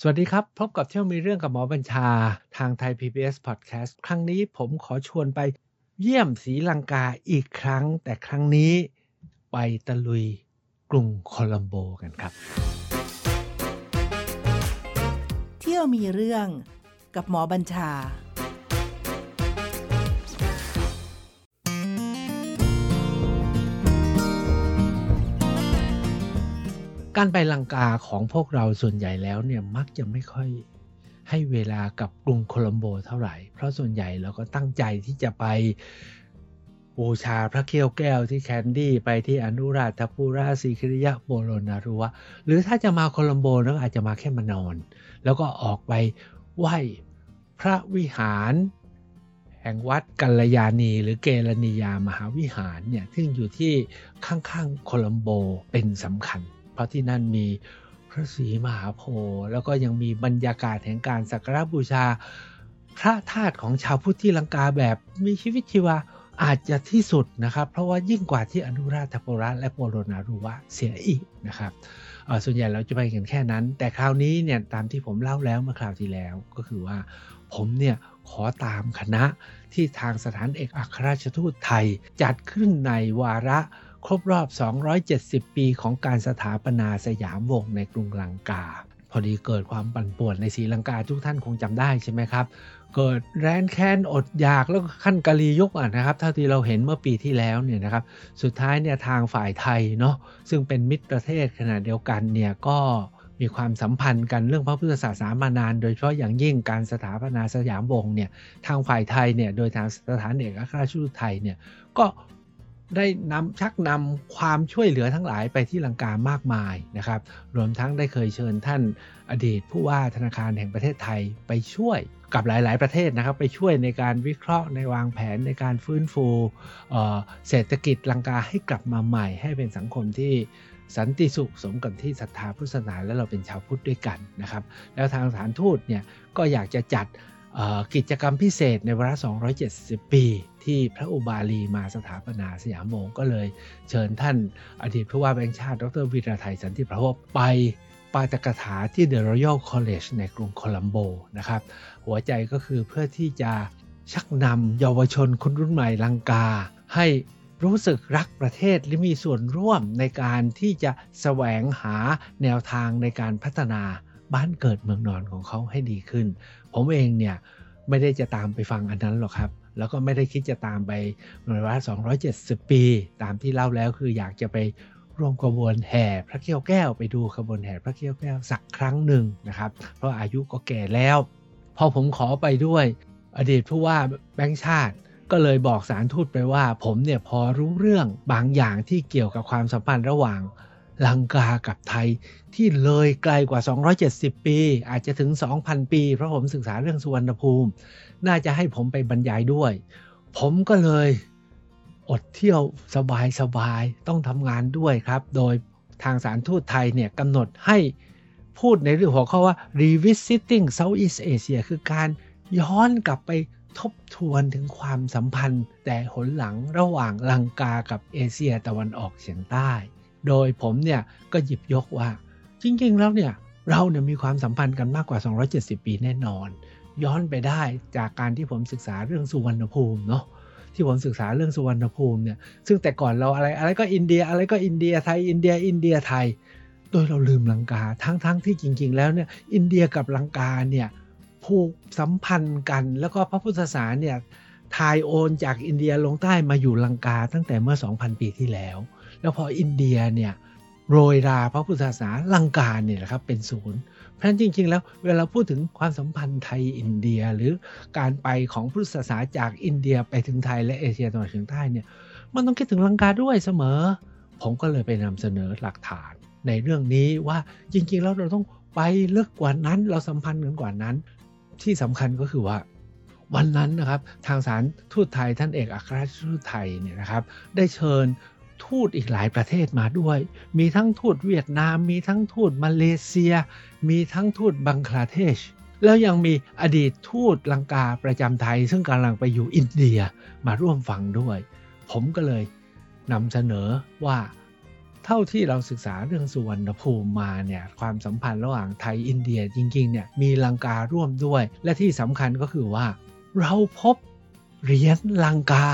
สวัสดีครับ พบกับเที่ยวมีเรื่องกับหมอบัญชา ทางไทย PBS Podcast ครั้งนี้ผมขอชวนไปเยี่ยมศรีลังกาอีกครั้ง แต่ครั้งนี้ไปตะลุยกรุงโคลัมโบกันครับ เที่ยวมีเรื่องกับหมอบัญชา การไปลังกาของพวกเราส่วนใหญ่แล้วเนี่ยมักจะไม่ค่อยให้เวลากับกรุงโคลัมโบเท่าไหร่ เพราะส่วนใหญ่เราก็ตั้งใจที่จะไปบูชาพระเขี้ยวแก้วที่แคนดี้ไปที่อนุราธปูราสีคริยะโบโลนารัว หรือถ้าจะมาโคลัมโบก็อาจจะมาแค่มานอน แล้วก็ออกไปไหว้พระวิหาร แห่งวัดกัลยาณี หรือเกรณียามหาวิหารเนี่ยซึ่งอยู่ที่ข้างๆโคลัมโบเป็นสำคัญ เพราะที่นั่นมีพระศรีมหาโพธิ์แล้วก็ยังมีบรรยากาศแห่งการสักการบูชา พระธาตุของชาวพุทธที่ลังกาแบบมีชีวิตชีวาอาจจะที่สุดนะครับ เพราะว่ายิ่งกว่าที่อนุราธปุระและโปโรนารุวะเสียอีกนะครับส่วนใหญ่เราจะไปกันแค่นั้น แต่คราวนี้เนี่ยตามที่ผมเล่าแล้วเมื่อคราวที่แล้วก็คือว่าผมเนี่ยขอตามคณะที่ทางสถานเอกอัครราชทูตไทย จัดขึ้นในวาระ ครบรอบ 270 ปีของการสถาปนาสยามวงศ์ในกรุงลังกา พอดีเกิดความปั่นป่วนในศรีลังกาทุกท่านคงจำได้ใช่ไหมครับ เกิดแรนแค้นอดอยากแล้วขั้นกะลียุกอะนะครับเท่าที่เราเห็นเมื่อปีที่แล้วเนี่ยนะครับสุดท้ายเนี่ยทางฝ่ายไทยเนาะซึ่งเป็นมิตรประเทศขณะเดียวกันเนี่ยก็มีความสัมพันธ์กันเรื่องพระพุทธศาสนามานาน โดยเฉพาะอย่างยิ่งการสถาปนาสยามวงศ์เนี่ยทางฝ่ายไทยเนี่ยโดยทางสถานเอกอัครราชทูตไทยเนี่ยก็ ได้นำชักนำความช่วยเหลือทั้งหลายไปที่ลังกามากมายนะครับ รวมทั้งได้เคยเชิญท่านอดีตผู้ว่าธนาคารแห่งประเทศไทยไปช่วยกับหลาย ๆ ประเทศนะครับ ไปช่วยในการวิเคราะห์ในวางแผนในการฟื้นฟูเเศรษฐกิจลังกาให้กลับมาใหม่ ให้เป็นสังคมที่สันติสุขสมกับที่ศรัทธาพุทธศาสนาและเราเป็นชาวพุทธด้วยกันนะครับ แล้วทางสถานทูตเนี่ยก็อยากจะจัด กิจกรรมพิเศษในวาระ 270 ปี ที่พระอุบาลีมาสถาปนาสยามวงก็เลยเชิญท่านอดีตผู้ว่าแบงค์ชาติ ดรวีระไทยสันติประพบไปปาฐกถาที่ The Royal College ในกรุงโคลัมโบนะครับ หัวใจก็คือเพื่อที่จะชักนำเยาวชนคนรุ่นใหม่ลังกา ให้รู้สึกรักประเทศและมีส่วนร่วมในการที่จะแสวงหาแนวทางในการพัฒนา บ้านเกิดเมืองนอนของเขาให้ดีขึ้น ผมเองเนี่ยไม่ได้จะตามไปฟังอันนั้นหรอกครับ แล้วก็ไม่ได้คิดจะตามไปในวาระ270 ปี ตามที่เล่าแล้วคืออยากจะไปร่วมขบวนแห่พระเกี้ยวแก้วไปดูขบวนแห่พระเกี้ยวแก้วสักครั้งหนึ่งนะครับ เพราะอายุก็แก่แล้ว พอผมขอไปด้วย อดีตผู้ว่าแบงค์ชาติก็เลยบอกสารทูตไปว่า ผมเนี่ยพอรู้เรื่องบางอย่างที่เกี่ยวกับความสัมพันธ์ระหว่าง ลังกากับไทยที่เลยไกลกว่า 270 ปี อาจจะถึง 2,000 ปี เพราะผมศึกษาเรื่องสุวรรณภูมิ น่าจะให้ผมไปบรรยายด้วย ผมก็เลยอดเที่ยวสบายสบายๆต้องทำงานด้วยครับ โดยทางสารทูตไทยเนี่ยกำหนดให้พูดในเรื่องหัวข้อว่า revisiting Southeast Asia คือการย้อนกลับไปทบทวนถึงความสัมพันธ์แต่หนหลังระหว่างลังกากับเอเชียตะวันออกเฉียงใต้ โดยผมเนี่ยก็หยิบยกว่า จริงๆแล้วเนี่ยเราเนี่ยมีความสัมพันธ์กันมากกว่า 270 ปีแน่นอน ย้อนไปได้จากการที่ผมศึกษาเรื่องสุวรรณภูมิเนาะที่ผมศึกษาเรื่องสุวรรณภูมิเนี่ยซึ่งแต่ก่อนเราอะไรอะไรก็อินเดียอะไรก็อินเดียไทยอินเดียอินเดียไทย โดยเราลืมลังกาทั้งๆทที่จริง ๆ แล้วเนี่ยอินเดียกับลังกาเนี่ยผูกสัมพันธ์กัน แล้วก็พระพุทธศาสนาเนี่ยถ่ายโอนจากอินเดียลงใต้มาอยู่ลังกาตั้งแต่เมื่อ 2,000 ปีที่แล้ว แล้วพออินเดียเนี่ยโรยราพระพุทธศาสนาลังกาเนี่ยนะครับเป็นศูนย์ เพราะฉะนั้นจริง ๆ แล้วเวลาพูดถึงความสัมพันธ์ไทยอินเดียหรือการไปของพุทธศาสนาจากอินเดียไปถึงไทยและเอเชียตะวันออกเฉียงใต้เนี่ยมันต้องคิดถึงลังกาด้วยเสมอ ผมก็เลยไปนำเสนอหลักฐานในเรื่องนี้ว่าจริง ๆ แล้วเราต้องไปลึกกว่านั้นเราสัมพันธ์กันกว่านั้น ที่สำคัญก็คือว่าวันนั้นนะครับทางสารทูตไทยท่านเอกอัครราชทูตไทยเนี่ยนะครับได้เชิญ ทูตอีกหลายประเทศมาด้วย มีทั้งทูตเวียดนาม มีทั้งทูตมาเลเซีย มีทั้งทูตบังคลาเทศ แล้วยังมีอดีตทูตลังกาประจำไทย ซึ่งกำลังไปอยู่อินเดียมาร่วมฟังด้วย ผมก็เลยนำเสนอว่าเท่าที่เราศึกษาเรื่องสุวรรณภูมิมาเนี่ยความสัมพันธ์ระหว่างไทยอินเดียจริงๆเนี่ยมีลังการ่วมด้วย และที่สำคัญก็คือว่า เราพบเหรียญลังกา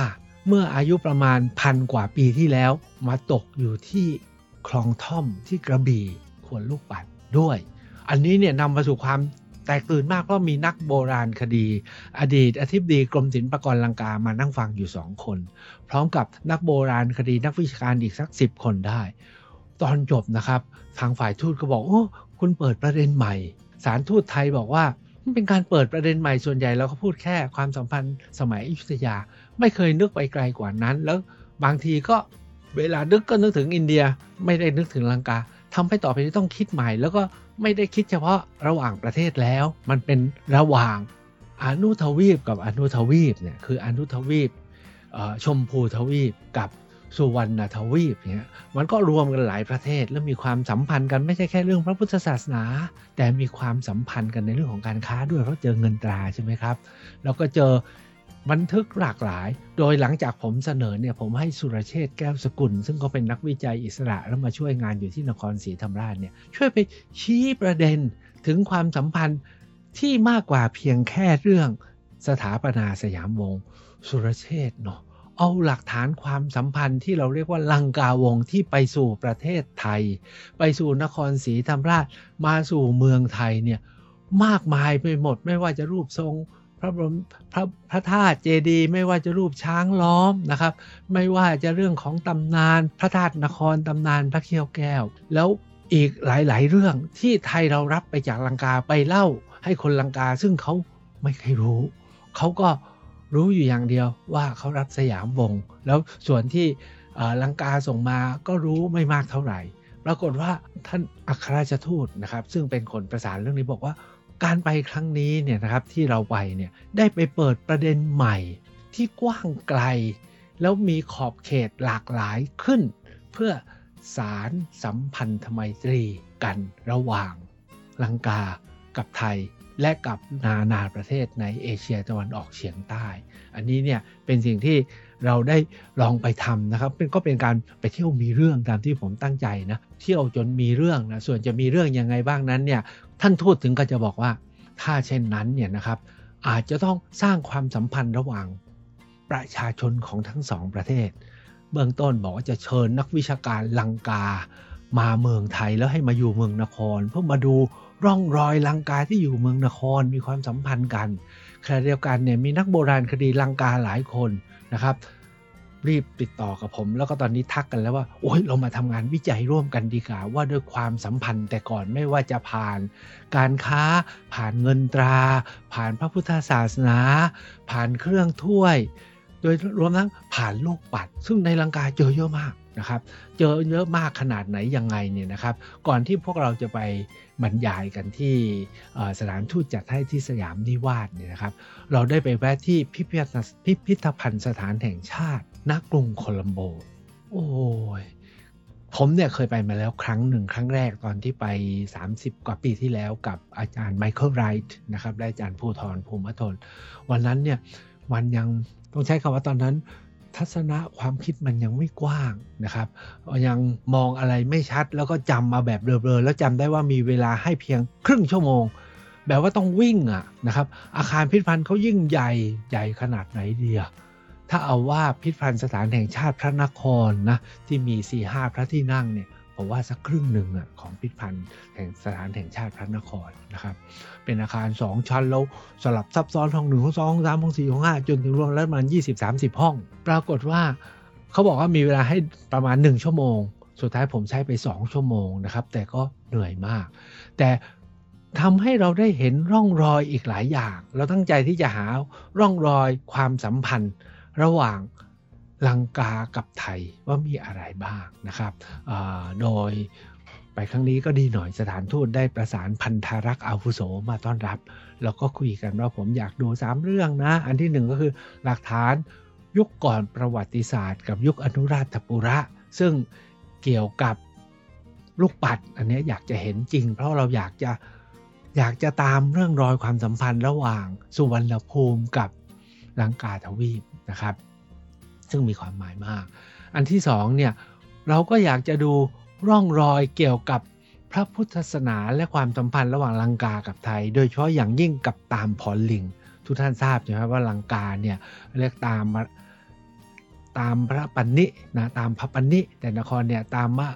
เมื่ออายุประมาณพันกว่าปีที่แล้ว มาตกอยู่ที่คลองท่อมที่กระบี่ขวนลูกปัดด้วย อันนี้เนี่ยนำมาสู่ความแตกตื่นมากเพราะมีนักโบราณคดี อดีตอธิบดีกรมศิลปากรลังกามานั่งฟังอยู่สองคน พร้อมกับนักโบราณคดีนักวิชาการอีกสักสิบคนได้ ตอนจบนะครับ ทางฝ่ายทูตก็บอกโอ้คุณเปิดประเด็นใหม่สารทูตไทยบอกว่ามันเป็นการเปิดประเด็นใหม่ส่วนใหญ่เราก็พูดแค่ความสัมพันธ์สมัยอยุธยา ไม่เคยนึกไปไกลกว่านั้น แล้วบางทีก็เวลานึกก็นึกถึงอินเดียไม่ได้นึกถึงลังกาทำให้ต่อไปนี้ต้องคิดใหม่ แล้วก็ไม่ได้คิดเฉพาะระหว่างประเทศแล้ว มันเป็นระหว่างอนุทวีปกับอนุทวีปเนี่ยคืออนุทวีปชมพูทวีปกับสุวรรณทวีปเนี่ยมันก็รวมกันหลายประเทศแล้วมีความสัมพันธ์กันไม่ใช่แค่เรื่องพระพุทธศาสนา แต่มีความสัมพันธ์กันในเรื่องของการค้าด้วยเพราะเจอเงินตราใช่ไหมครับแล้วก็เจอ บันทึกหลากหลาย โดยหลังจากผมเสนอเนี่ยผมให้สุรเชษแก้วสกุล ซึ่งก็เป็นนักวิจัยอิสระแล้วมาช่วยงานอยู่ที่นครศรีธรรมราชเนี่ยช่วยไปชี้ประเด็นถึงความสัมพันธ์ที่มากกว่าเพียงแค่เรื่องสถาปนาสยามวงศ์สุรเชษเนาะเอาหลักฐานความสัมพันธ์ที่เราเรียกว่าลังกาวงที่ไปสู่ประเทศไทย ไปสู่นครศรีธรรมราชมาสู่เมืองไทยเนี่ยมากมายไปหมดไม่ว่าจะรูปทรง พระบรมพระพระธาตุเจดีย์ไม่ว่าจะรูปช้างล้อมนะครับ ไม่ว่าจะเรื่องของตำนานพระธาตุนครตำนานพระเขี้ยวแก้ว แล้วอีกหลายๆ เรื่องที่ไทยเรารับไปจากลังกาไปเล่าให้คนลังกาซึ่งเขาไม่เคยรู้ เขาก็รู้อยู่อย่างเดียวว่าเขารับสยามวง แล้วส่วนที่ลังกาส่งมาก็รู้ไม่มากเท่าไหร่ ปรากฏว่าท่านอัครราชทูตนะครับ ซึ่งเป็นคนประสานเรื่องนี้บอกว่า การไปครั้งนี้เนี่ยนะครับที่เราไปเนี่ยได้ไปเปิดประเด็นใหม่ที่กว้างไกล แล้วมีขอบเขตหลากหลายขึ้น เพื่อสารสัมพันธไมตรีกันระหว่างลังกากับไทยและกับนานาประเทศในเอเชียตะวันออกเฉียงใต้ อันนี้เนี่ยเป็นสิ่งที่เราได้ลองไปทำนะครับก็เป็นการไปเที่ยวมีเรื่องตามที่ผมตั้งใจนะเที่ยวจนมีเรื่องนะส่วนจะมีเรื่องยังไงบ้างนั้นเนี่ย ท่านทูตถึงก็จะบอกว่า ถ้าเช่นนั้นเนี่ยนะครับ อาจจะต้องสร้างความสัมพันธ์ระหว่างประชาชนของทั้งสองประเทศ เบื้องต้นบอกว่าจะเชิญนักวิชาการลังกา มาเมืองไทยแล้วให้มาอยู่เมืองนคร เพื่อมาดูร่องรอยลังกาที่อยู่เมืองนครมีความสัมพันธ์กันขณะเดียวกันเนี่ยมีนักโบราณคดีลังกาหลายคนนะครับ รีบติดต่อกับผม แล้วก็ตอนนี้ทักกันแล้วว่า โอ้ยเรามาทำงานวิจัยร่วมกันดีกว่าว่าด้วยความสัมพันธ์แต่ก่อนไม่ว่าจะผ่าน การค้าผ่านเงินตรา ผ่านพระพุทธศาสนา ผ่านเครื่องถ้วย โดยรวมทั้งผ่านลูกปัด ซึ่งในลังกาเจอเยอะมาก นะครับ เจอเยอะมากขนาดไหนยังไงเนี่ยนะครับ ก่อนที่พวกเราจะไปบรรยายกันที่สถานทูตจัดให้ที่สยามนิวาสเนี่ยนะครับ เราได้ไปแวะที่พิพิธภัณฑ์สถานแห่งชาติณกรุงโคลัมโบ โอ้ยผมเนี่ยเคยไปมาแล้วครั้งหนึ่งครั้งแรกตอนที่ไป 30 กว่าปีที่แล้วกับอาจารย์ไมเคิลไรท์นะครับและอาจารย์ภูทรภูมิทนวันนั้นเนี่ยมันยังต้องใช้คำว่าตอนนั้น ทัศนะความคิดมันยังไม่กว้างนะครับ ยังมองอะไรไม่ชัดแล้วก็จำมาแบบเบลอๆแล้วจำได้ว่ามีเวลาให้เพียงครึ่งชั่วโมง แบบว่าต้องวิ่งอะนะครับ อาคารพิพิธภัณฑ์เขายิ่งใหญ่ใหญ่ขนาดไหนเดียถ้าเอาว่าพิพิธภัณฑ์สถานแห่งชาติพระนครนะที่มี4ี่ห้าพระที่นั่งเนี่ย ผมว่าสักครึ่งหนึ่งอะของพิพิธภัณฑ์แห่งสถานแห่งชาติพระนครนะครับ เป็นอาคาร 2 ชั้นแล้วสลับซับซ้อนห้องหนึ่งห้องสองห้องสามห้องสี่ห้องห้าจนถึงรวมแล้วมันยี่สิบสามสิบห้อง ปรากฏว่าเขาบอกว่ามีเวลาให้ประมาณ 1 ชั่วโมง สุดท้ายผมใช้ไป 2 ชั่วโมงนะครับ แต่ก็เหนื่อยมาก แต่ทำให้เราได้เห็นร่องรอยอีกหลายอย่าง เราตั้งใจที่จะหาร่องรอยความสัมพันธ์ระหว่าง ลังกากับไทยว่ามีอะไรบ้างนะครับโดยไปครั้งนี้ก็ดีหน่อยสถานทูตได้ประสานพันธารักษ์อาวุโสมาต้อนรับ แล้วก็คุยกันว่าผมอยากดู 3 เรื่องนะ อันที่หนึ่งก็คือหลักฐานยุคก่อนประวัติศาสตร์ กับยุคอนุราชปุระ ซึ่งเกี่ยวกับลูกปัด อันนี้อยากจะเห็นจริง เพราะเราอยากจะอยากจะตามเรื่องรอยความสัมพันธ์ระหว่างสุวรรณภูมิกับลังกาทวีปนะครับ ซึ่งมีความหมายมาก อันที่สองเนี่ยเราก็อยากจะดูร่องรอยเกี่ยวกับพระพุทธศาสนาและความสัมพันธ์ระหว่างลังกากับไทย โดยเฉพาะอย่างยิ่งกับตามพอลิง ทุกท่านทราบใช่ไหมว่าลังกาเนี่ยเรียกตามตามพระปันนินะตามพระปันนิแต่นครเนี่ยตามมา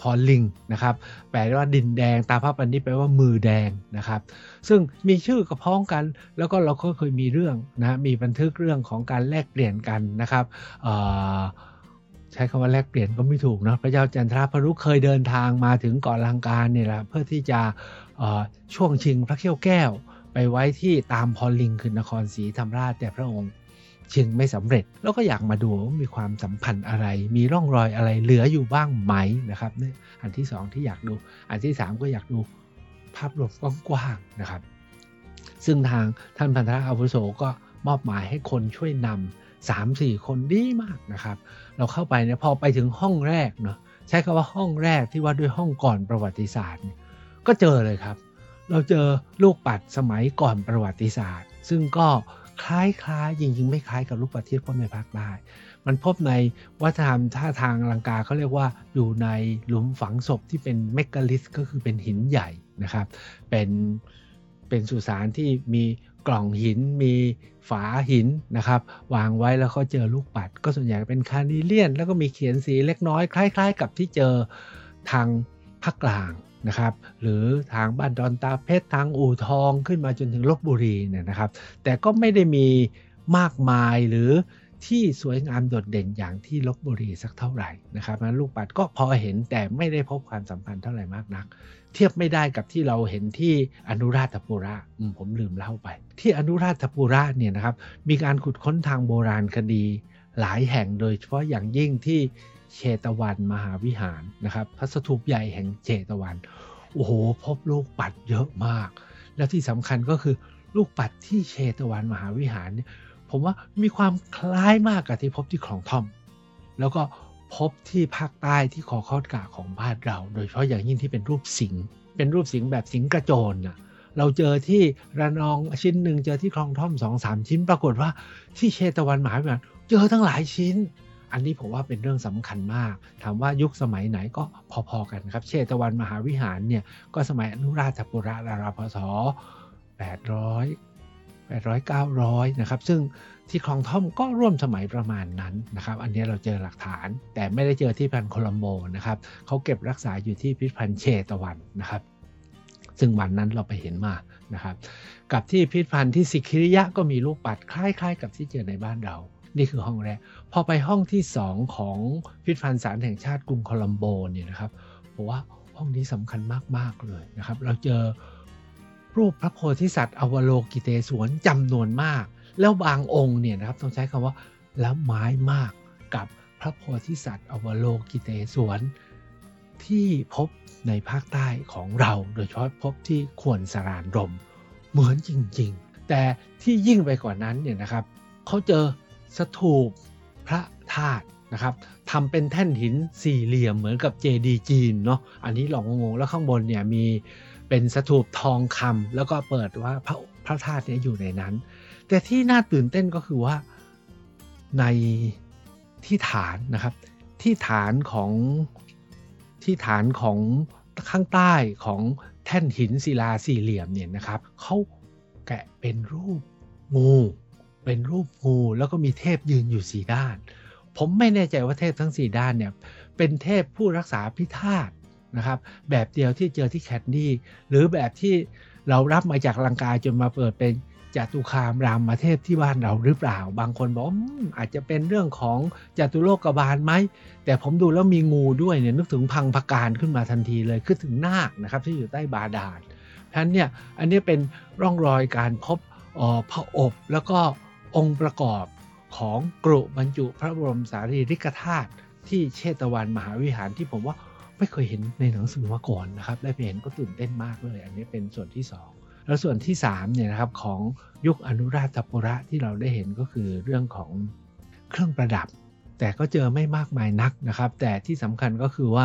พรลิงนะครับแปลว่าดินแดงตามพระปันนิแปลว่ามือแดงนะครับ ซึ่งมีชื่อกระพ้องกัน แล้วก็เราก็เคยมีเรื่องนะมีบันทึกเรื่องของการแลกเปลี่ยนกันนะครับใช้คำว่าแลกเปลี่ยนก็ไม่ถูกนะพระเจ้าจันทราพรุเคยเดินทางมาถึงเกาะลังกาเนี่ยแหละเพื่อที่จะช่วงชิงพระเขี้ยวแก้ว ไปไว้ที่ตามพอลิงคือนครศรีธรรมราชแต่พระองค์ ชิงไม่สำเร็จ แล้วก็อยากมาดูว่ามีความสัมพันธ์อะไร มีร่องรอยอะไรเหลืออยู่บ้างไหมนะครับนี่อันที่สองที่อยากดู อันที่สามก็อยากดูภาพรวมกว้างๆนะครับ ซึ่งทางท่านพันธะอาวุโสก็มอบหมายให้คนช่วยนำสามสี่คนดีมากนะครับ เราเข้าไปเนี่ยพอไปถึงห้องแรกเนาะใช้คำว่าห้องแรกที่ว่าด้วยห้องก่อนประวัติศาสตร์ ก็เจอเลยครับ เราเจอลูกปัดสมัยก่อนประวัติศาสตร์ ซึ่งก็ คล้ายๆจริงๆ ไม่คล้ายกับลูกปัดที่พบในภาคใต้มันพบในวัฒนธรรมท่าทางลังกาเขาเรียกว่าอยู่ในหลุมฝังศพที่เป็นเมกาลิสก็คือเป็นหินใหญ่นะครับ เป็นเป็นสุสานที่มีกล่องหินมีฝาหินนะครับ วางไว้แล้วเขาเจอลูกปัด ก็ส่วนใหญ่เป็นคานิเลียน แล้วก็มีเขียนสีเล็กน้อยคล้าย ๆ กับที่เจอทางภาคกลาง นะครับหรือทางบ้านดอนตาเพชรทางอู่ทองขึ้นมาจนถึงลบบุรีเนี่ยนะครับ แต่ก็ไม่ได้มีมากมายหรือที่สวยงามโดดเด่นอย่างที่ลบบุรีสักเท่าไหร่นะครับนั้นลูกปัดก็พอเห็นแต่ไม่ได้พบความสัมพันธ์เท่าไหร่มากนัก เทียบไม่ได้กับที่เราเห็นที่อนุราชปุระผมลืมเล่าไป ที่อนุราชปุระเนี่ยนะครับมีการขุดค้นทางโบราณคดีหลายแห่งโดยเฉพาะอย่างยิ่งที่ เชตวันมหาวิหารนะครับพระสถูปใหญ่แห่งเชตวัน โอ้โห พบลูกปัดเยอะมาก แล้วที่สำคัญก็คือลูกปัดที่เชตวันมหาวิหารเนี่ยผมว่ามีความคล้ายมากกับที่พบที่คลองท่อม แล้วก็พบที่ภาคใต้ที่คอคอดกาของบ้านเรา โดยเฉพาะอย่างยิ่งที่เป็นรูปสิงเป็นรูปสิงแบบสิงกระโจนนะเราเจอที่ระนองชิ้นหนึ่งเจอที่คลองท่อมสองสามชิ้น ปรากฏว่าที่เชตวันมหาวิหารเจอทั้งหลายชิ้น อันนี้ผมว่าเป็นเรื่องสำคัญมาก ถามว่ายุคสมัยไหนก็พอๆกันครับ เชตวันมหาวิหารเนี่ยก็สมัยอนุราชปุระราราพศ800 800 900 นะครับ ซึ่งที่คลองท่อมก็ร่วมสมัยประมาณนั้นนะครับ อันนี้เราเจอหลักฐาน แต่ไม่ได้เจอที่พันโคลัมโบนะครับ เขาเก็บรักษาอยู่ที่พิพิธภัณฑ์เชตวันนะครับ ซึ่งวันนั้นเราไปเห็นมานะครับ กับที่พิพิธภัณฑ์ที่สิคิริยะก็มีลูกปัดคล้ายๆ กับที่เจอในบ้านเรา นี่คือห้องแรก พอไปห้องที่ 2 ของพิพิธภัณฑ์สารแห่งชาติกรุงโคลัมโบเนี่ยนะครับผมว่าห้องนี้สำคัญมาก ๆ เลยนะครับ เราเจอรูปพระโพธิสัตว์อวโลกิเตศวนจำนวนมาก แล้วบางองค์เนี่ยนะครับต้องใช้คำว่าแล้วไม้มากกับพระโพธิสัตว์อวโลกิเตศวนที่พบในภาคใต้ของเรา โดยเฉพาะพบที่ขวนสารานรม เหมือนจริง ๆ แต่ที่ยิ่งไปกว่านั้นเนี่ยนะครับเขาเจอ สถูปพระธาตุนะครับทำเป็นแท่นหินสี่เหลี่ยมเหมือนกับเจดีจีนเนาะอันนี้หลองงงแล้วข้างบนเนี่ยมีเป็นสถูปทองคำแล้วก็เปิดว่าพระพระธาตุนี้อยู่ในนั้น แต่ที่น่าตื่นเต้นก็คือว่าในที่ฐานนะครับ ที่ฐานของที่ฐานของข้างใต้ของแท่นหินศิลาสี่เหลี่ยมเนี่ยนะครับเขาแกะเป็นรูปงู เป็นรูปงูแล้วก็มีเทพยืนอยู่สี่ด้าน ผมไม่แน่ใจว่าเทพทั้งสี่ด้านเนี่ยเป็นเทพผู้รักษาพระธาตุนะครับแบบเดียวที่เจอที่แคนดี้หรือแบบที่เรารับมาจากลังกาจนมาเปิดเป็นจตุคามรามมาเทพที่บ้านเราหรือเปล่า บางคนบอกอาจจะเป็นเรื่องของจตุโลกบาลไหม แต่ผมดูแล้วมีงูด้วยเนี่ยนึกถึงพังพการขึ้นมาทันทีเลยคือถึงนาคนะครับที่อยู่ใต้บาดาลเพราะฉะนั้นเนี่ยอันนี้เป็นร่องรอยการพบออพระอบแล้วก็ องค์ประกอบของกรุบรรจุพระบรมสารีริกธาตุที่เชตวันมหาวิหารที่ผมว่าไม่เคยเห็นในหนังสือมาก่อนนะครับ ได้ไปเห็นก็ตื่นเต้นมากเลย อันนี้เป็นส่วนที่ 2 แล้วส่วนที่3เนี่ยนะครับของยุคอนุราชปุระที่เราได้เห็นก็คือเรื่องของเครื่องประดับ แต่ก็เจอไม่มากมายนักนะครับ แต่ที่สำคัญก็คือว่า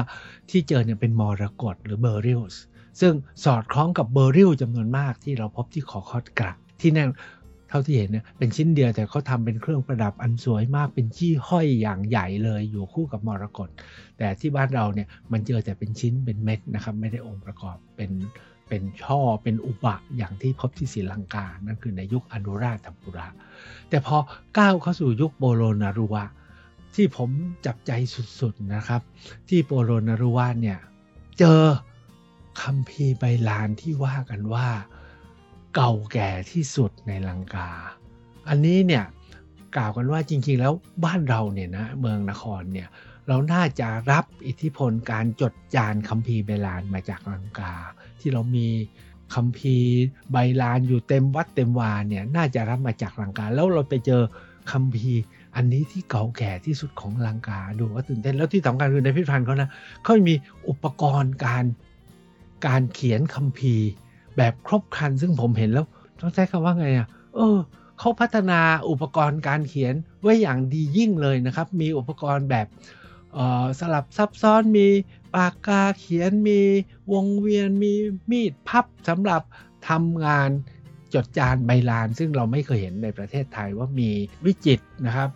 ที่เจอเนี่ยเป็นมรกตหรือเบอร์ริลส์ซึ่งสอดคล้องกับเบอร์ริลจำนวนมากที่เราพบที่ขอคอดกระที่นั่น ท่าที่เห็นเนี่ยเป็นชิ้นเดียวแต่เขาทำเป็นเครื่องประดับอันสวยมากเป็นจี้ห้อยอย่างใหญ่เลยอยู่คู่กับมรกตแต่ที่บ้านเราเนี่ยมันเจอแต่เป็นชิ้นเป็นเม็ดนะครับไม่ได้องค์ประกอบเป็นเป็นช่อเป็นอุบะอย่างที่พบที่ศรีลังกา นั่นคือในยุคอนุราธปุระ แต่พอก้าวเข้าสู่ยุคโบโลนารุวะ ที่ผมจับใจสุดๆนะครับ ที่โบโลนารุวะเนี่ยเจอคัมภีใบลานที่ว่ากันว่า เก่าแก่ที่สุดในลังกา อันนี้เนี่ยกล่าวกันว่าจริงๆแล้วบ้านเราเนี่ยนะเมืองนครเนี่ยเราน่าจะรับอิทธิพลการจดจานคัมภีร์ใบลานมาจากลังกา ที่เรามีคัมภีร์ใบลานอยู่เต็มวัดเต็มวาเนี่ยน่าจะรับมาจากลังกา แล้วเราไปเจอคัมภีร์อันนี้ที่เก่าแก่ที่สุดของลังกาดูว่าตื่นเต้นแล้วที่สำคัญคือในพิพิธภัณฑ์เขานะเขามีอุปกรณ์การการเขียนคัมภีร์ แบบครบครัน ซึ่งผมเห็นแล้วต้องใช้คำว่าไงอะเออเขาพัฒนาอุปกรณ์การเขียนไว้อย่างดียิ่งเลยนะครับ มีอุปกรณ์แบบสลับซับซ้อนมีปากกาเขียนมีวงเวียนมีมีดพับสำหรับทำงานจดจานใบลาน ซึ่งเราไม่เคยเห็นในประเทศไทยว่ามีวิจิตนะครับ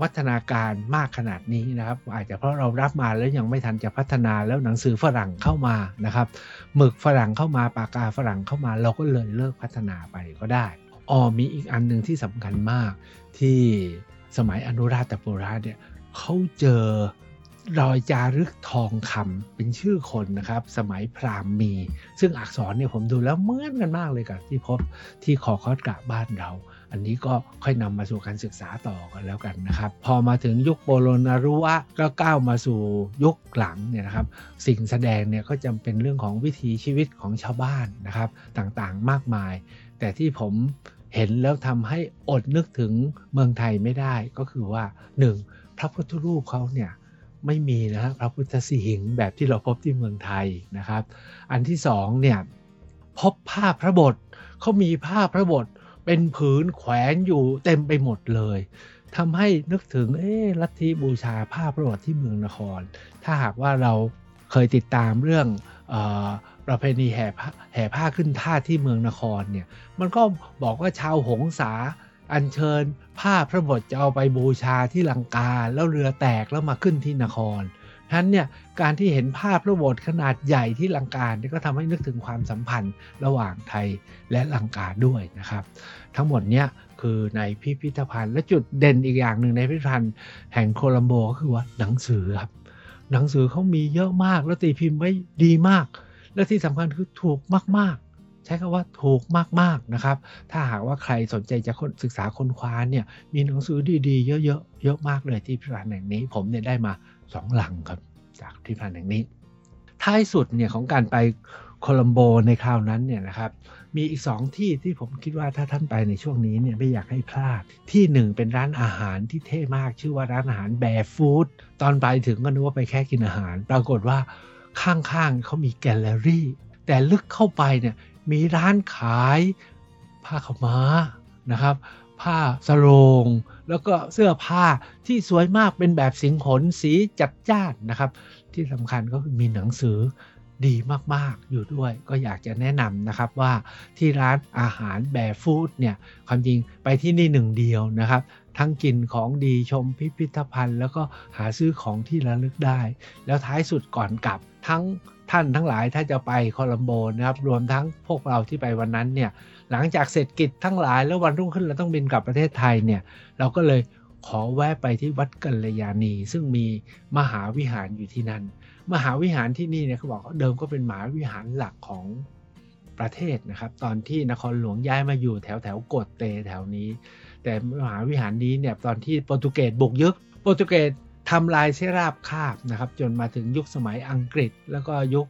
วัฒนาการมากขนาดนี้นะครับ อาจจะเพราะเรารับมาแล้วยังไม่ทันจะพัฒนาแล้วหนังสือฝรั่งเข้ามานะครับ หมึกฝรั่งเข้ามาปากกาฝรั่งเข้ามาเราก็เลยเลิกพัฒนาไปก็ได้อ๋อมีอีกอันหนึ่งที่สำคัญมากที่สมัยอนุราชปุระเนี่ยเขาเจอรอยจารึกทองคำเป็นชื่อคนนะครับ สมัยพราหมณ์มี ซึ่งอักษรเนี่ยผมดูแล้วเหมือนกันมากเลยกับที่พบที่คอคอสกะบ้านเรา อันนี้ก็ค่อยนำมาสู่การศึกษาต่อกันแล้วกันนะครับ พอมาถึงยุคโบโลนารุวะก็ก้าวมาสู่ยุคหลังเนี่ยนะครับ สิ่งแสดงเนี่ยก็จำเป็นเรื่องของวิถีชีวิตของชาวบ้านนะครับ ต่างๆมากมาย แต่ที่ผมเห็นแล้วทำให้อดนึกถึงเมืองไทยไม่ได้ก็คือว่า 1. พระพุทธรูปเขาเนี่ยไม่มีนะครับพระพุทธสีหิงแบบที่เราพบที่เมืองไทยนะครับ อันที่สองเนี่ยพบผ้าพพระบทเขามีผ้าพระบท เป็นผืนแขวนอยู่เต็มไปหมดเลยทำให้นึกถึงเอ๊ลัทธิบูชาผ้าพระบทที่เมืองนคร ถ้าหากว่าเราเคยติดตามเรื่องอประเพณีแห่ผ้าแห่ผ้าขึ้นท่าที่เมืองนครเนี่ยมันก็บอกว่าชาวหงสาอัญเชิญผ้าพระบทจะเอาไปบูชาที่ลังกา แล้วเรือแตกแล้วมาขึ้นที่นคร ฉะนั้นเนี่ยการที่เห็นภาพพระโบทขนาดใหญ่ที่ลังกาเนี่ยก็ทำให้นึกถึงความสัมพันธ์ระหว่างไทยและลังกาด้วยนะครับ ทั้งหมดเนี่ยคือในพิพิธภัณฑ์และจุดเด่นอีกอย่างหนึ่งในพิพิธภัณฑ์แห่งโคลัมโบก็คือว่าหนังสือครับหนังสือเขามีเยอะมากแล้วตีพิมพ์ไว้ดีมาก และที่สำคัญคือถูกมากใช้คำว่าถูกมาก ๆ นะครับ ถ้าหากว่าใครสนใจจะศึกษาค้นคว้าเนี่ยมีหนังสือดี ๆ เยอะ ๆ เยอะมากเลยที่พิพิธภัณฑ์แห่งนี้ผมเนี่ยได้มา 2หลังครับ จากพิพิธภัณฑ์แห่งนี้ ท้ายสุดเนี่ยของการไปโคลัมโบในคราวนั้นเนี่ยนะครับมีอีกสองที่ที่ผมคิดว่าถ้าท่านไปในช่วงนี้เนี่ยไม่อยากให้พลาด ที่หนึ่งเป็นร้านอาหารที่เท่มากชื่อว่าร้านอาหารแบร์ฟู้ดตอนไปถึงก็นึกว่าไปแค่กินอาหาร ปรากฏว่าข้างๆเขามีแกลเลอรี่ แต่ลึกเข้าไปเนี่ยมีร้านขายผ้าขาวม้านะครับ ผ้าสโรง แล้วก็เสื้อผ้าที่สวยมากเป็นแบบสิงขนสีจัดจ้านนะครับ ที่สำคัญก็คือมีหนังสือดีมาก ๆ อยู่ด้วยก็อยากจะแนะนำนะครับว่าที่ร้านอาหารแบร์ฟู้ดเนี่ยความจริงไปที่นี่หนึ่งเดียวนะครับ ทั้งกินของดีชมพิพิธภัณฑ์ แล้วก็หาซื้อของที่ระลึกได้ แล้วท้ายสุดก่อนกลับทั้ง ท่านทั้งหลายถ้าจะไปโคลัมโบนะครับรวมทั้งพวกเราที่ไปวันนั้นเนี่ยหลังจากเสร็จกิจทั้งหลายแล้ววันรุ่งขึ้นเราต้องบินกลับประเทศไทยเนี่ยเราก็เลยขอแวะไปที่วัดกัลยาณี ซึ่งมีมหาวิหารอยู่ที่นั่น มหาวิหารที่นี่เนี่ยเขาบอกเดิมก็เป็นมหาวิหารหลักของประเทศนะครับตอนที่นครหลวงย้ายมาอยู่แถวแถวกดเตแถวนี้ แต่มหาวิหารนี้เนี่ยตอนที่โปรตุเกสบุกยึดโปรตุเกส ทำลายเชราบคาบนะครับจนมาถึงยุคสมัยอังกฤษ แล้วก็ยุค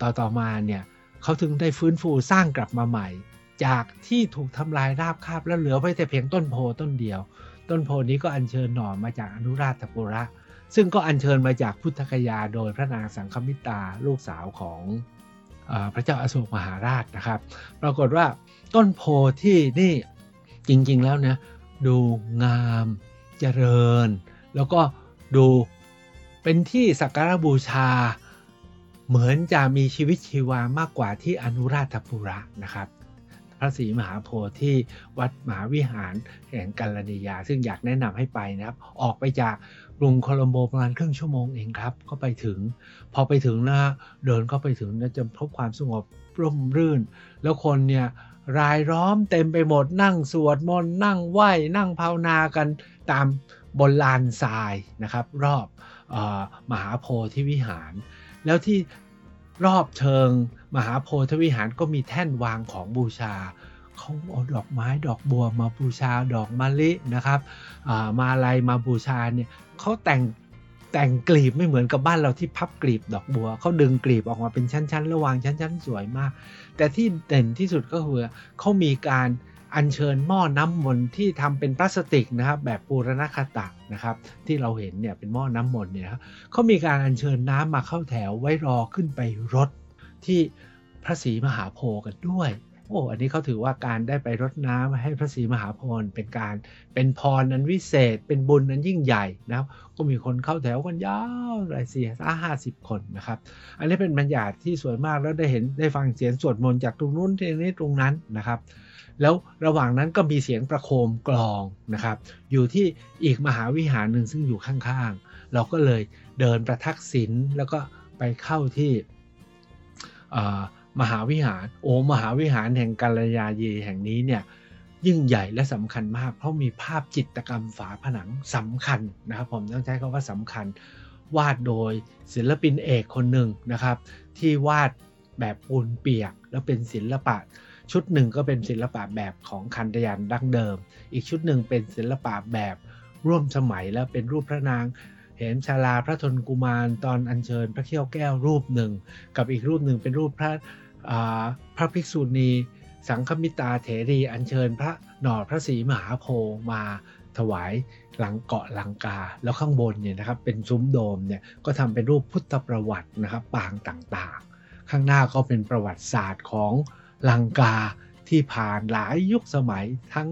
ต่อต่อมาเนี่ยเขาถึงได้ฟื้นฟูสร้างกลับมาใหม่ จากที่ถูกทำลายราบคาบแล้วเหลือไว้แต่เพียงต้นโพต้นเดียว ต้นโพนี้ก็อัญเชิญหน่อมาจากอนุราชปุระ ซึ่งก็อัญเชิญมาจากพุทธคยาโดยพระนางสังคมิตาลูกสาวของอพระเจ้าอาโศกมหาราชนะครับ ปรากฏว่าต้นโพที่นี่จริงๆแล้วนะดูงามเจริญ แล้วก็ ดูเป็นที่สักการบูชา เหมือนจะมีชีวิตชีวามากกว่าที่อนุราธปุระนะครับ พระศรีมหาโพธิ์ที่วัดมหาวิหารแห่งกัลนียา ซึ่งอยากแนะนำให้ไปนะครับ ออกไปจากกรุงโคลัมโบประมาณครึ่งชั่วโมงเองครับ ก็ไปถึง พอไปถึงนะเดินเข้าไปถึงนะจะพบความสงบร่มรื่น แล้วคนเนี่ยรายล้อมเต็มไปหมดนั่งสวดมนต์นั่งไหว้นั่งภาวนากันตาม บนลานทรายนะครับ รอบออมหาโพธิวิหาร แล้วที่รอบเชิงมหาโพธิวิหารก็มีแท่นวางของบูชาเขาเอาดอกไม้ดอกบัวมาบูชาดอกมะลินะครับอ่ามาอะไรมาบูชาเนี่ยเขาแต่งแต่งกลีบไม่เหมือนกับบ้านเราที่พับกลีบดอกบัวเขาดึงกลีบออกมาเป็นชั้นๆ ระหว่างชั้นๆ สวยมาก แต่ที่เด่นที่สุดก็คือเขามีการ อัญเชิญหม้อน้ำมนต์ที่ทำเป็นพลาสติกนะครับ แบบปูรณคตะนะครับ ที่เราเห็นเนี่ยเป็นหม้อน้ำมนต์เนี่ยเขามีการอัญเชิญน้ำมาเข้าแถวไว้รอขึ้นไปรดที่พระศรีมหาโพธิ์กันด้วยโอ้อันนี้เขาถือว่าการได้ไปรดน้ำให้พระศรีมหาโพธิ์เป็นการเป็นพรอันวิเศษ เป็นบุญอันยิ่งใหญ่นะครับ ก็มีคนเข้าแถวกันยาวหลายสี่ห้าสิบคนนะครับ อันนี้เป็นบรรยากาศที่สวยมากแล้วได้เห็นได้ฟังเสียงสวดมนต์จากตรงนู้นที่นี้ตรงนั้นนะครับ แล้วระหว่างนั้นก็มีเสียงประโคมกลองนะครับ อยู่ที่อีกมหาวิหารหนึ่งซึ่งอยู่ข้างๆ เราก็เลยเดินประทักษิณแล้วก็ไปเข้าที่มหาวิหารโอมหาวิหารแห่งกาลยาเยแห่งนี้เนี่ยยิ่งใหญ่และสำคัญมาก เพราะมีภาพจิตรกรรมฝาผนังสำคัญนะครับ ผมต้องใช้คำว่าสำคัญ วาดโดยศิลปินเอกคนหนึ่งนะครับ ที่วาดแบบปูนเปียกแล้วเป็นศิลปะ ชุดหนึ่งก็เป็นศิลปะแบบของคันธยันดั้งเดิม อีกชุดหนึ่งเป็นศิลปะแบบร่วมสมัยแล้วเป็นรูปพระนางเห็นชาลาพระทนกุมารตอนอัญเชิญพระเขี้ยวแก้วรูปหนึ่ง กับอีกรูปหนึ่งเป็นรูปพระพระภิกษุณี สังฆมิตาเถรีอัญเชิญพระหนอดพระศรีมหาโพมาถวายหลังเกาะลังกา แล้วข้างบนเนี่ยนะครับเป็นซุ้มโดมเนี่ยก็ทำเป็นรูปพุทธประวัตินะครับปางต่างๆ ข้างหน้าก็เป็นประวัติศาสตร์ของ ลังกาที่ผ่านหลายยุคสมัยทั้ง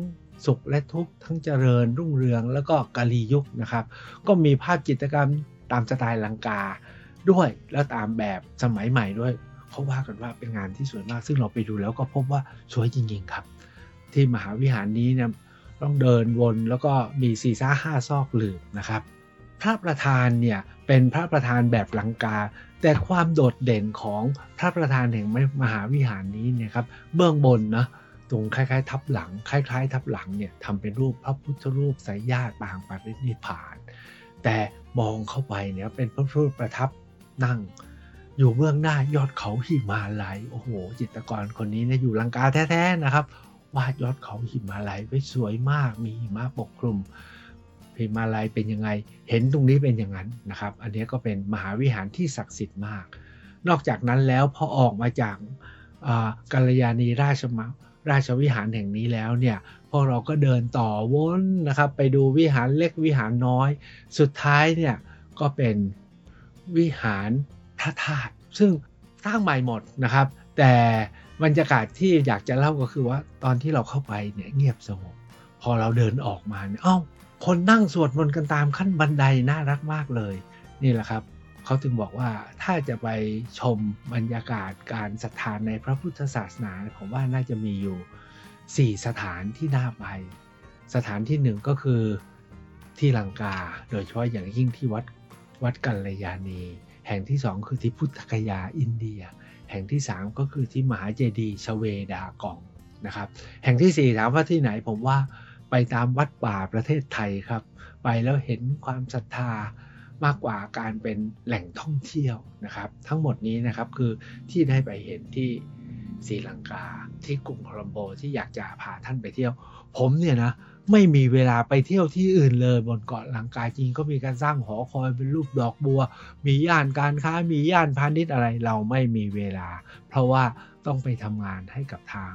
สุขและทุกข์ทั้งเจริญรุ่งเรืองแล้วก็กาลียุคนะครับ ก็มีภาพจิตรกรรมตามสไตล์ลังกาด้วยแล้วตามแบบสมัยใหม่ด้วยเขาว่ากันว่าเป็นงานที่สวยมาก ซึ่งเราไปดูแล้วก็พบว่าสวยจริงๆครับ ที่มหาวิหารนี้เนี่ยต้องเดินวนแล้วก็มีสี่ซ่าห้าซอกหลืบนะครับ พระประธานเนี่ยเป็นพระประธานแบบลังกา แต่ความโดดเด่นของพระประธานแห่งมหาวิหารนี้เนี่ยครับเบื้องบนนะตรงคล้ายๆ ทับหลัง คล้าย ๆ ทับหลังเนี่ยทำเป็นรูปพระพุทธรูปสายญาติปางปารินิพาน แต่มองเข้าไปเนี่ยเป็นพระพุทธรูปประทับนั่ง อยู่เบื้องหน้ายอดเขาหิมาลัยโอ้โห จิตรกรคนนี้เนี่ยอยู่ลังกาแท้ๆนะครับวาดยอดเขาหิมาลัยไว้สวยมากมีหิมะปกคลุม หิมาลัยเป็นยังไง เห็นตรงนี้เป็นอย่างนั้นนะครับ อันนี้ก็เป็นมหาวิหารที่ศักดิ์สิทธิ์มาก นอกจากนั้นแล้วพอออกมาจากกัลยาณีราชมาราชวิหารแห่งนี้แล้วเนี่ยพวกเราก็เดินต่อวนนะครับไปดูวิหารเล็กวิหารน้อย สุดท้ายเนี่ยก็เป็นวิหารพระธาตุซึ่งสร้างใหม่หมดนะครับ แต่บรรยากาศที่อยากจะเล่าก็คือว่าตอนที่เราเข้าไปเนี่ยเงียบสงบพอเราเดินออกมาเนี่ยเอ้า คนนั่งสวดมนต์กันตามขั้นบันไดน่ารักมากเลย นี่แหละครับเขาถึงบอกว่าถ้าจะไปชมบรรยากาศการศรัทธานในพระพุทธศาสนาผมว่าน่าจะมีอยู่ 4 สถานที่น่าไป สถานที่หนึ่งก็คือที่ลังกา โดยเฉพาะอย่างยิ่งที่วัดวัดกัลยาณี แห่งที่สองคือที่พุทธคยาอินเดีย แห่งที่สามก็คือที่มหาเจดีย์ชเวดากองนะครับ แห่งที่สี่ถามว่าที่ไหนผมว่า ไปตามวัดป่าประเทศไทยครับ ไปแล้วเห็นความศรัทธามากกว่าการเป็นแหล่งท่องเที่ยวนะครับ ทั้งหมดนี้นะครับคือที่ได้ไปเห็นที่ศรีลังกาที่กรุงโคลัมโบที่อยากจะพาท่านไปเที่ยว ผมเนี่ยนะไม่มีเวลาไปเที่ยวที่อื่นเลยบนเกาะลังกาจริงก็มีการสร้างหอคอยเป็นรูปดอกบัว มีย่านการค้ามีย่านพาณิชย์อะไรเราไม่มีเวลา เพราะว่าต้องไปทำงานให้กับทาง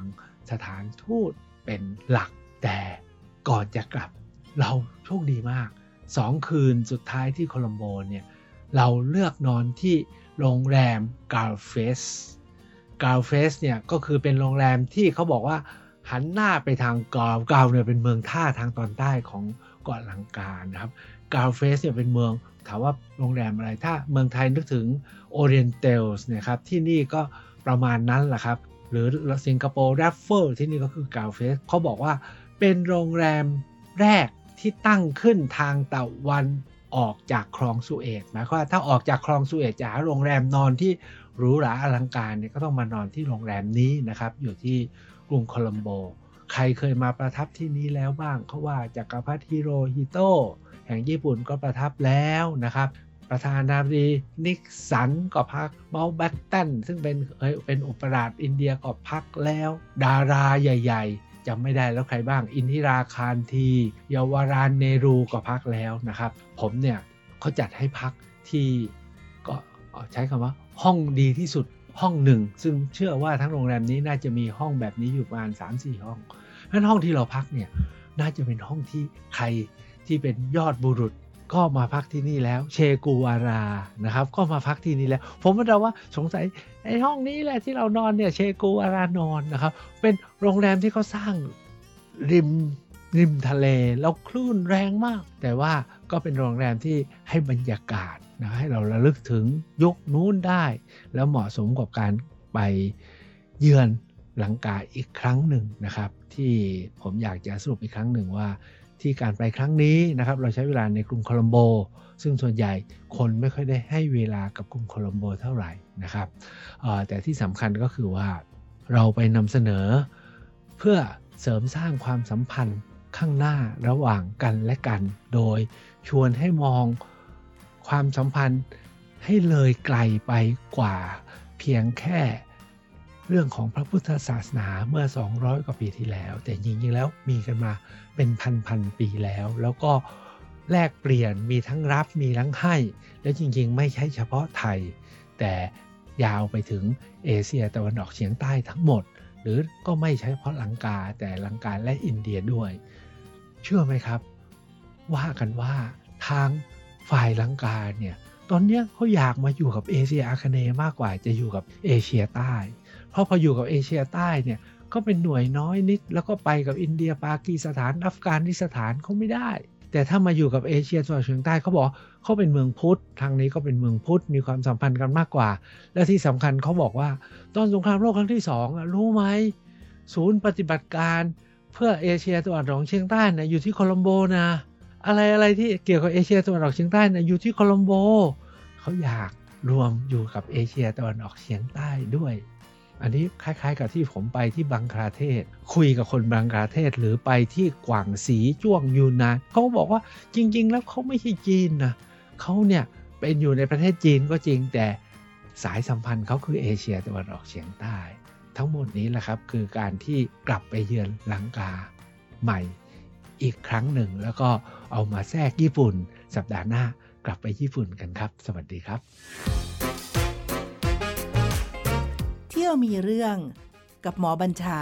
สถานทูตเป็นหลักแต่ ก่อนจะกลับเราโชคดีมากสองคืนสุดท้ายที่โคลัมโบเนี่ยเราเลือกนอนที่โรงแรม Galle Face Galle Face เนี่ยก็คือเป็นโรงแรมที่เขาบอกว่าหันหน้าไปทาง Galle Galle เนี่ยเป็นเมืองท่าทางตอนใต้ของเกาะลังกานะครับ Galle Face เนี่ยเป็นเมืองถามว่าโรงแรมอะไรถ้าเมืองไทยนึกถึง Oriental เนี่ยครับที่นี่ก็ประมาณนั้นแหละครับ หรือสิงคโปร์แรฟเฟิลที่นี่ก็คือ Galle Face เขาบอกว่า เป็นโรงแรมแรกที่ตั้งขึ้นทางตะวันออกจากคลองสุเอตหมายความว่าถ้าออกจากคลองสุเอตจะหาโรงแรมนอนที่หรูหราอลังการเนี่ยก็ต้องมานอนที่โรงแรมนี้นะครับ อยู่ที่กรุงโคลัมโบ ใครเคยมาประทับที่นี้แล้วบ้างเขาว่าจากักรพรรดิฮิโรฮิโตแห่งญี่ปุ่นก็ประทับแล้วนะครับ ประธานาธิบดีนิกสันก็พักเมาแบตตันซึ่งเป็นเอ้ยเป็นอุปราชอินเดียก็พักแล้ว ดาราใหญ่ ๆ จำไม่ได้แล้วใครบ้าง อินทิราคารที เยาวรานเนรูก็พักแล้วนะครับ ผมเนี่ยเขาจัดให้พักที่ก็ใช้คำว่าห้องดีที่สุดห้องหนึ่ง ซึ่งเชื่อว่าทั้งโรงแรมนี้น่าจะมีห้องแบบนี้อยู่ประมาณ 3-4 ห้องเพราะนั้นห้องที่เราพักเนี่ยน่าจะเป็นห้องที่ใครที่เป็นยอดบุรุษ ก็มาพักที่นี่แล้ว เชกูวารานะครับ ก็มาพักที่นี่แล้ว ผมว่าเราว่าสงสัยไอ้ห้องนี้แหละที่เรานอนเนี่ยเชกูวารานอนนะครับ เป็นโรงแรมที่เขาสร้างริมริมทะเลแล้วคลื่นแรงมาก แต่ว่าก็เป็นโรงแรมที่ให้บรรยากาศนะให้เราระลึกถึงยุคนู้นได้ แล้วเหมาะสมกับการไปเยือนลังกาอีกครั้งหนึ่งนะครับ ที่ผมอยากจะสรุปอีกครั้งหนึ่งว่า ที่การไปครั้งนี้นะครับเราใช้เวลาในกรุงโคลัมโบ ซึ่งส่วนใหญ่คนไม่ค่อยได้ให้เวลากับกรุงโคลัมโบเท่าไหร่นะครับแต่ที่สำคัญก็คือว่าเราไปนำเสนอ เพื่อเสริมสร้างความสัมพันธ์ข้างหน้าระหว่างกันและกัน โดยชวนให้มองความสัมพันธ์ให้เลยไกลไปกว่าเพียงแค่ เรื่องของพระพุทธศาสนาเมื่อ 200 กว่าปีที่แล้ว แต่จริงๆแล้วมีกันมาเป็นพันๆปีแล้ว แล้วก็แลกเปลี่ยนมีทั้งรับมีทั้งให้ แล้วจริงๆ ไม่ใช่เฉพาะไทย แต่ยาวไปถึงเอเชียตะวันออกเฉียงใต้ทั้งหมด หรือก็ไม่ใช่เฉพาะลังกาแต่ลังกาและอินเดียด้วย เชื่อไหมครับ ว่ากันว่าทางฝ่ายลังกาเนี่ยตอนนี้เขาอยากมาอยู่กับเอเชียอาคเนย์มากกว่าจะอยู่กับเอเชียใต้ เพราะพออยู่กับเอเชียใต้เนี่ยก็เป็นหน่วยน้อยนิด แล้วก็ไปกับอินเดียปากีสถานอัฟกานิสถานเขาไม่ได้ แต่ถ้ามาอยู่กับเอเชียตะวันออกเฉียงใต้เขาบอกเขาเป็นเมืองพุทธทางนี้ก็เป็นเมืองพุทธมีความสัมพันธ์กันมากกว่า และที่สำคัญเขาบอกว่า ตอนสงครามโลกครั้งที่สองรู้ไหมศูนย์ปฏิบัติการเพื่อเอเชียตะวันออกเฉียงใต้นะอยู่ที่โคลัมโบนะอะไรอะไรที่เกี่ยวกับเอเชียตะวันออกเฉียงใต้นะอยู่ที่โคลัมโบเขาอยากรวมอยู่กับเอเชียตะวันออกเฉียงใต้ด้วย อันนี้คล้ายๆ กับที่ผมไปที่บังคลาเทศ คุยกับคนบังคลาเทศหรือไปที่กวางสีจ้วงยูนานเขาบอกว่าจริง ๆ แล้วเขาไม่ใช่จีนนะเขาเนี่ยเป็นอยู่ในประเทศจีนก็จริงแต่สายสัมพันธ์เขาคือเอเชียตะวันออกเฉียงใต้ ทั้งหมดนี้แหละครับคือการที่กลับไปเยือนลังกาใหม่อีกครั้งหนึ่ง แล้วก็เอามาแทรกญี่ปุ่น สัปดาห์หน้ากลับไปญี่ปุ่นกันครับ สวัสดีครับ เที่ยวมีเรื่องกับหมอบัญชา